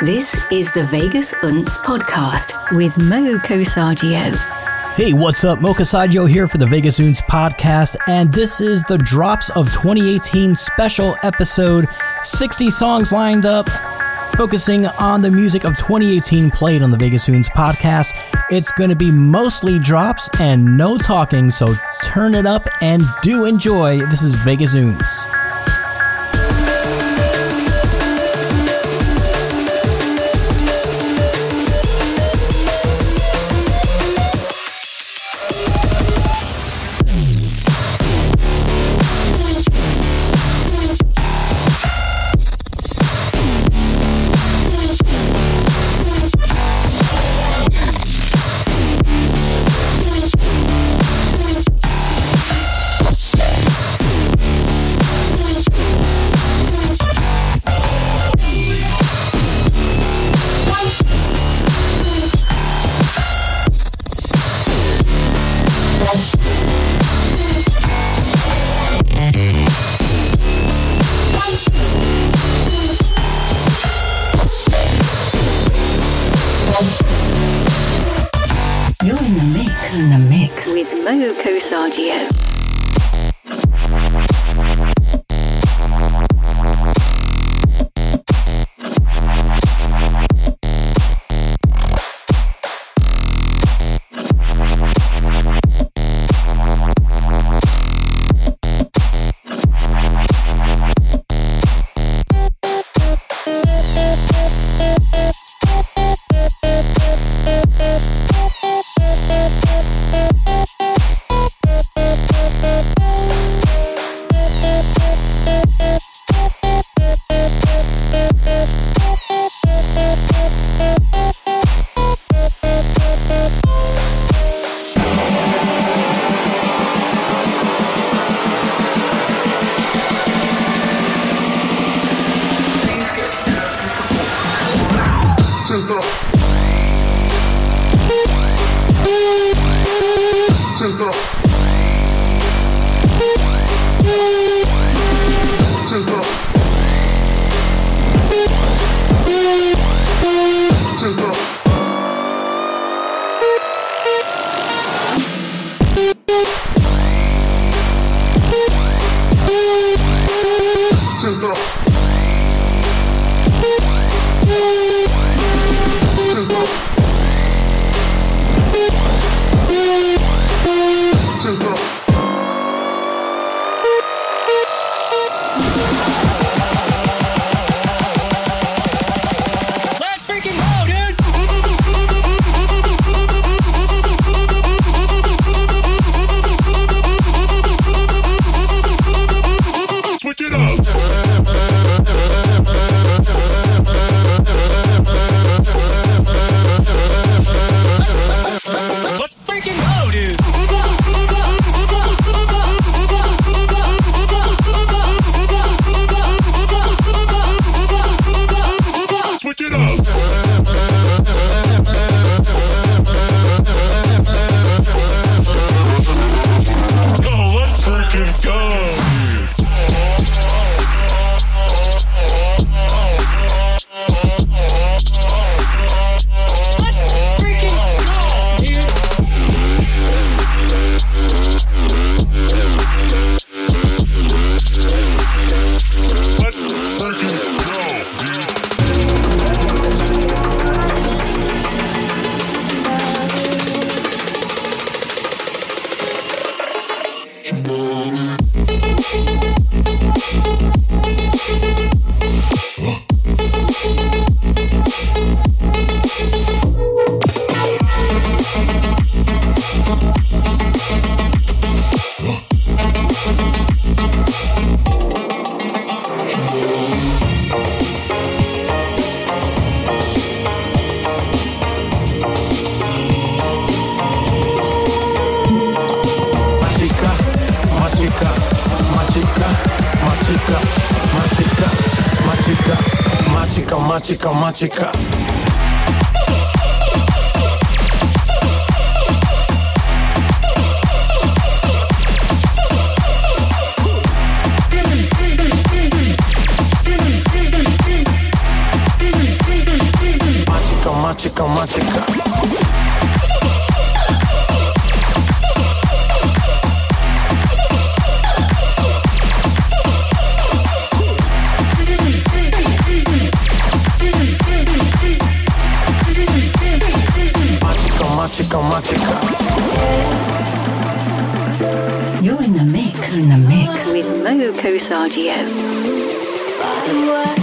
This is the Vegas Unts podcast with Mo Cosaggio. Hey, what's up? Mo Cosaggio here for the Vegas Unts podcast, and this is the Drops of 2018 special episode. 60 songs lined up, focusing on the music of 2018 played on the Vegas Unts podcast. It's going to be mostly drops and no talking, so turn it up and do enjoy. This is Vegas Unts. Chica, más chica. Mo Kosargio. It's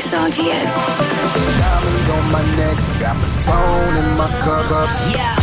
Moco Sargio. Diamonds on my neck, got Patron in my cup. Yeah.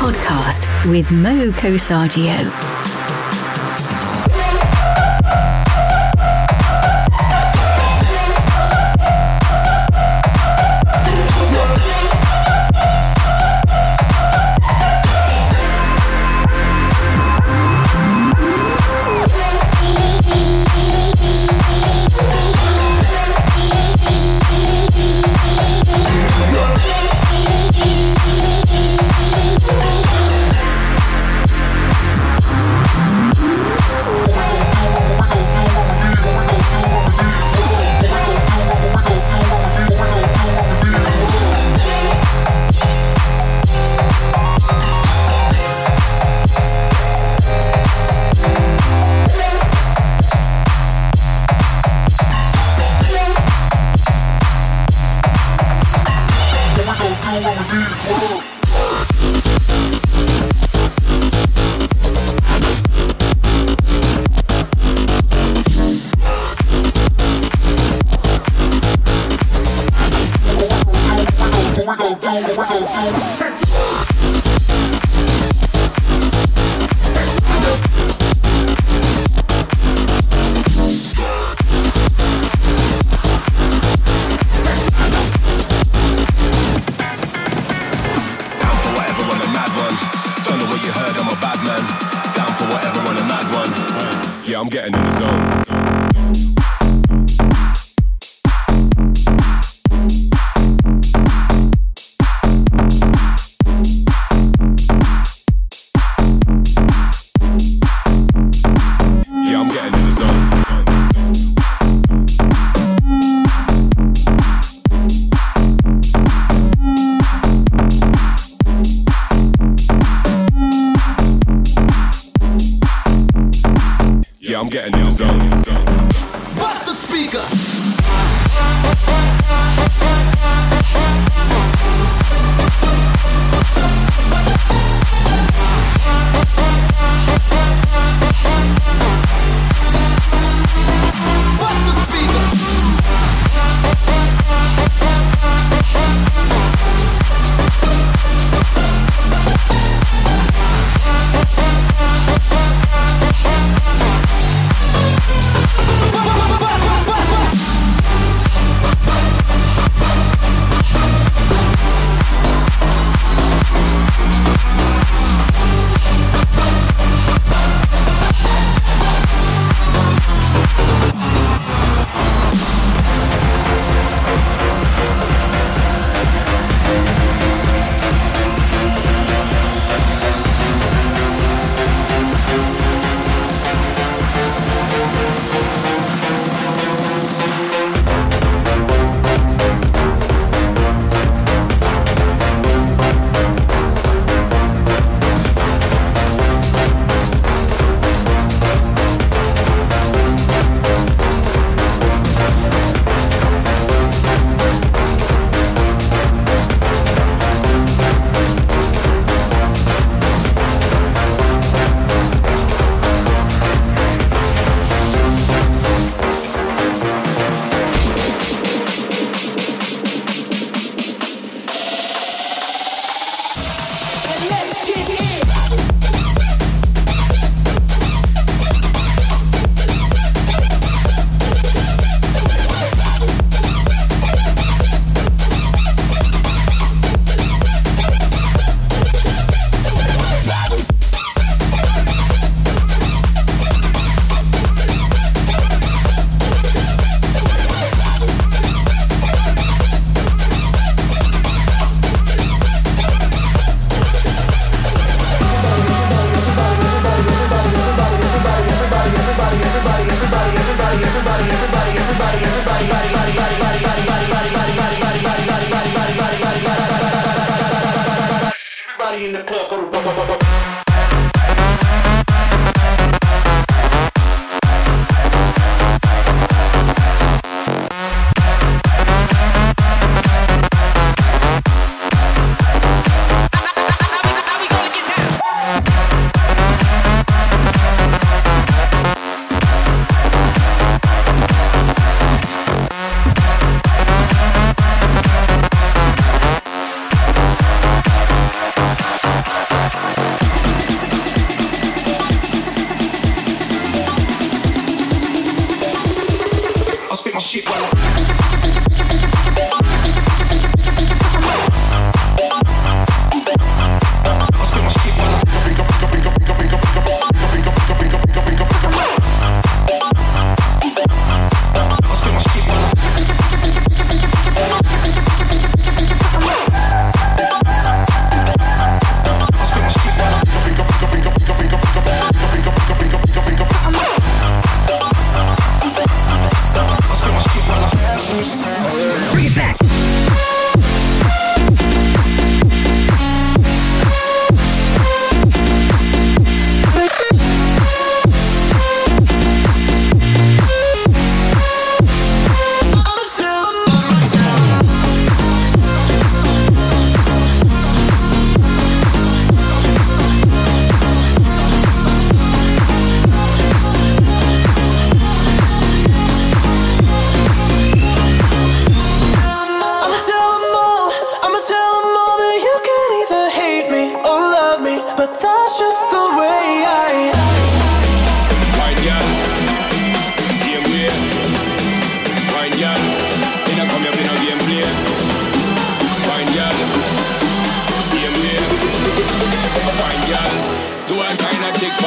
Podcast with Mo Cosargio. I'm getting in the zone.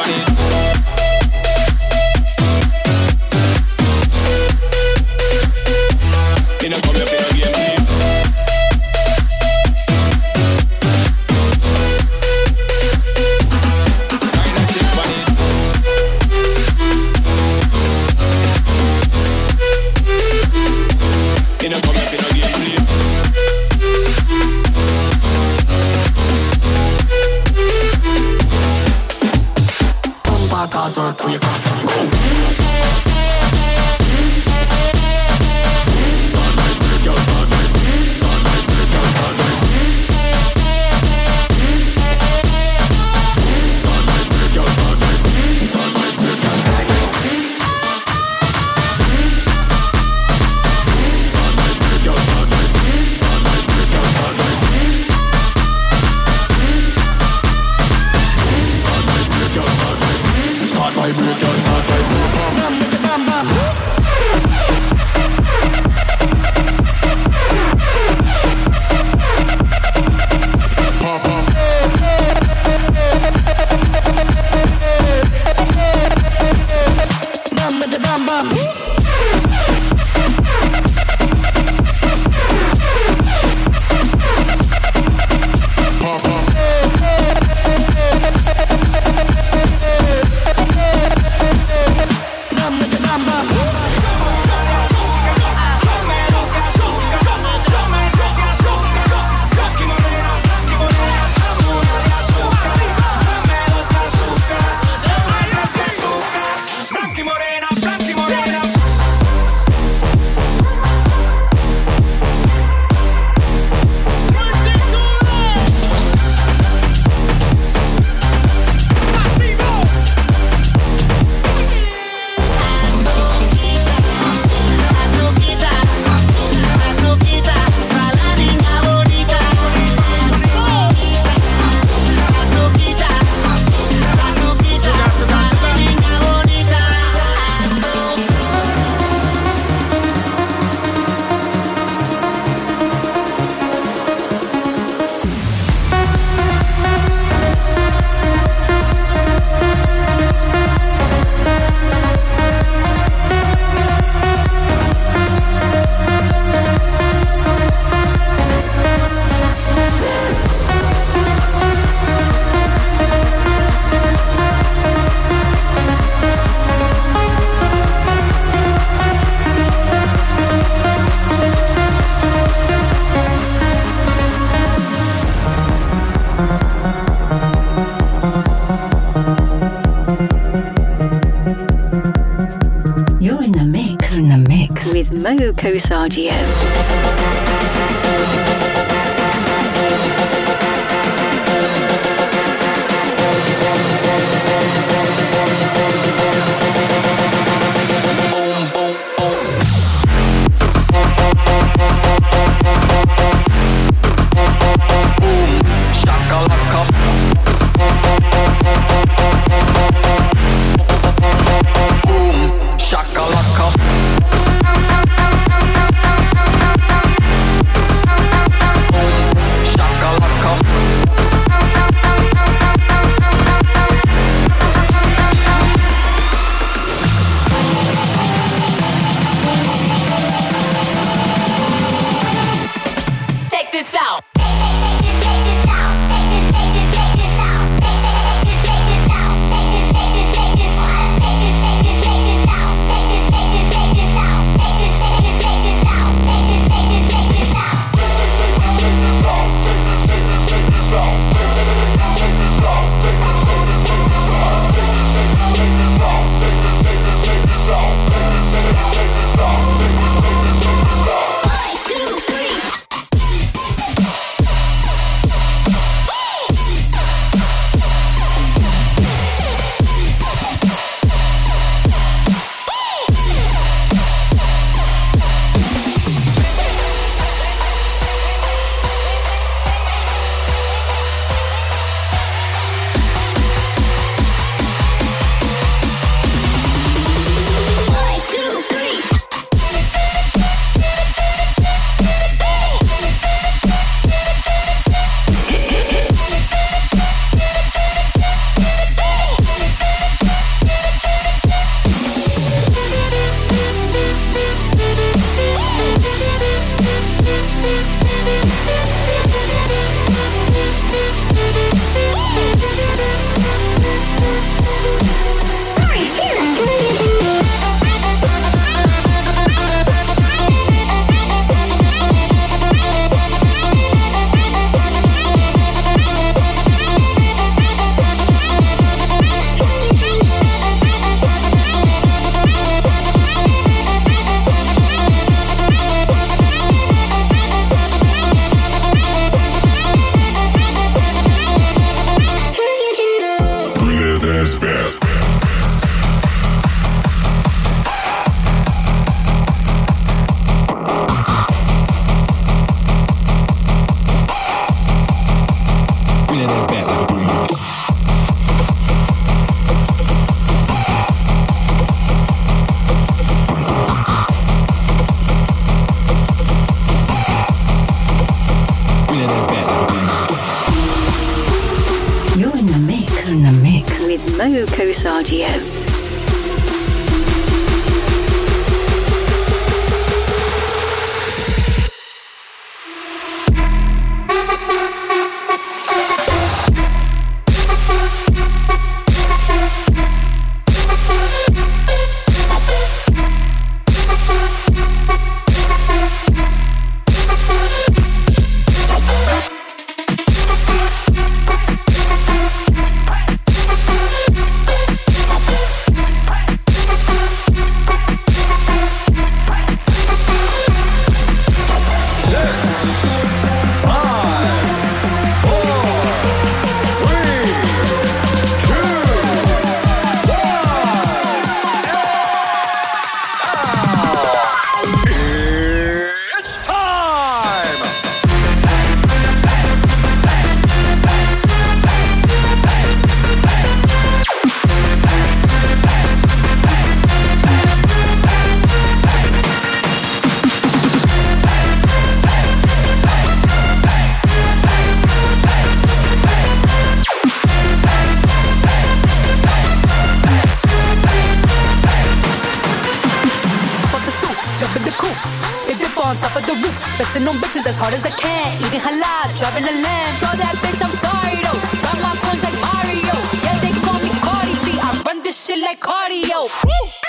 Kinda Cosargio. Mo Cosardio. flexing on bitches as hard as I can. Eating halal, driving a lamb. Saw that bitch, I'm sorry though. Got my coins like Mario. Yeah, they call me Cardi B. I run this shit like cardio. Woo!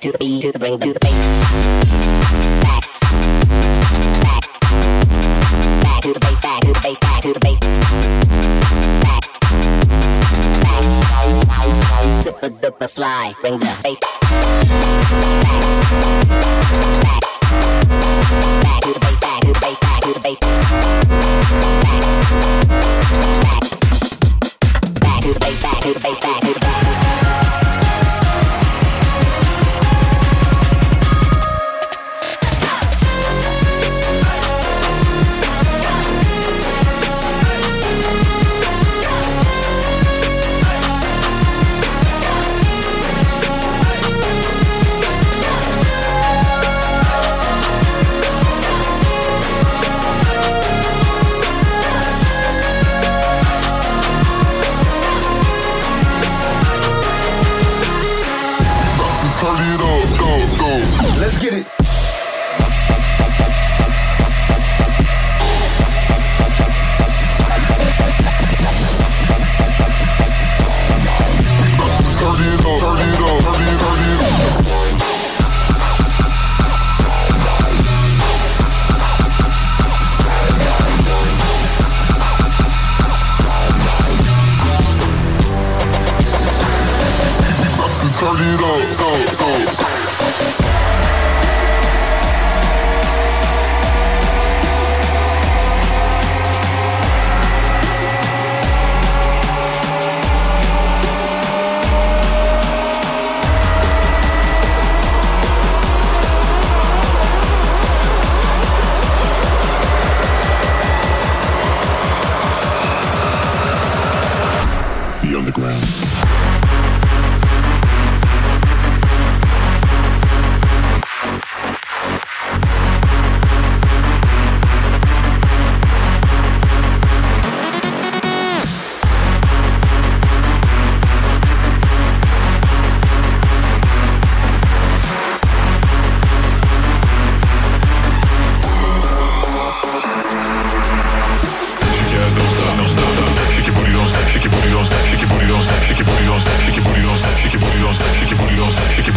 To the beat, to the bring, to the base. Back, back, back to the base, back to the base, back to the base. Back, back, super duper fly, bring the bass. Back, back, back to the base, back to the base, back to the base. Back, back, back to the base, back to the base, back to the base. Get it. shake your booty off shake your booty off shake your booty off shake your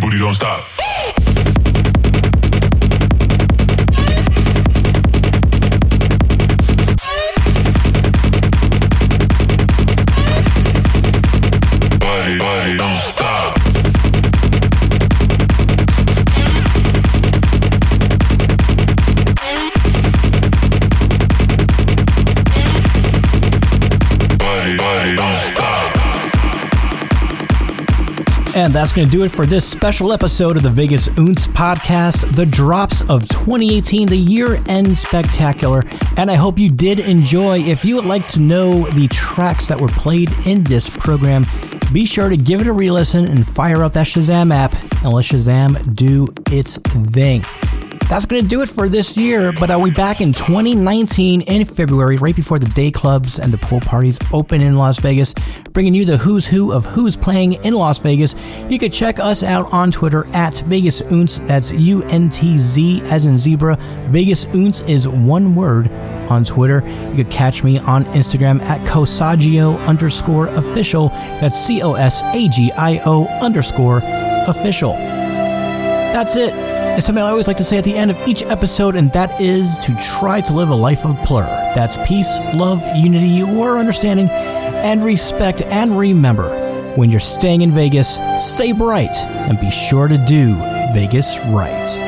booty off stop. And that's going to do it for this special episode of the Vegas Untz podcast, the drops of 2018, the year end spectacular. And I hope you did enjoy. If you would like to know the tracks that were played in this program, be sure to give it a re listen and fire up that Shazam app and let Shazam do its thing. That's going to do it for this year, but I'll be back in 2019 in February, right before the day clubs and the pool parties open in Las Vegas, bringing you the who's who of who's playing in Las Vegas. You can check us out on Twitter at Vegas Untz. That's U N T Z as in zebra. Vegas Untz is one word on Twitter. You could catch me on Instagram at Cosagio underscore official. That's C O S A G I O underscore official. That's it. It's something I always like to say at the end of each episode, and that is to try to live a life of plur. That's peace, love, unity, or understanding, and respect. And remember, when you're staying in Vegas, stay bright and be sure to do Vegas right.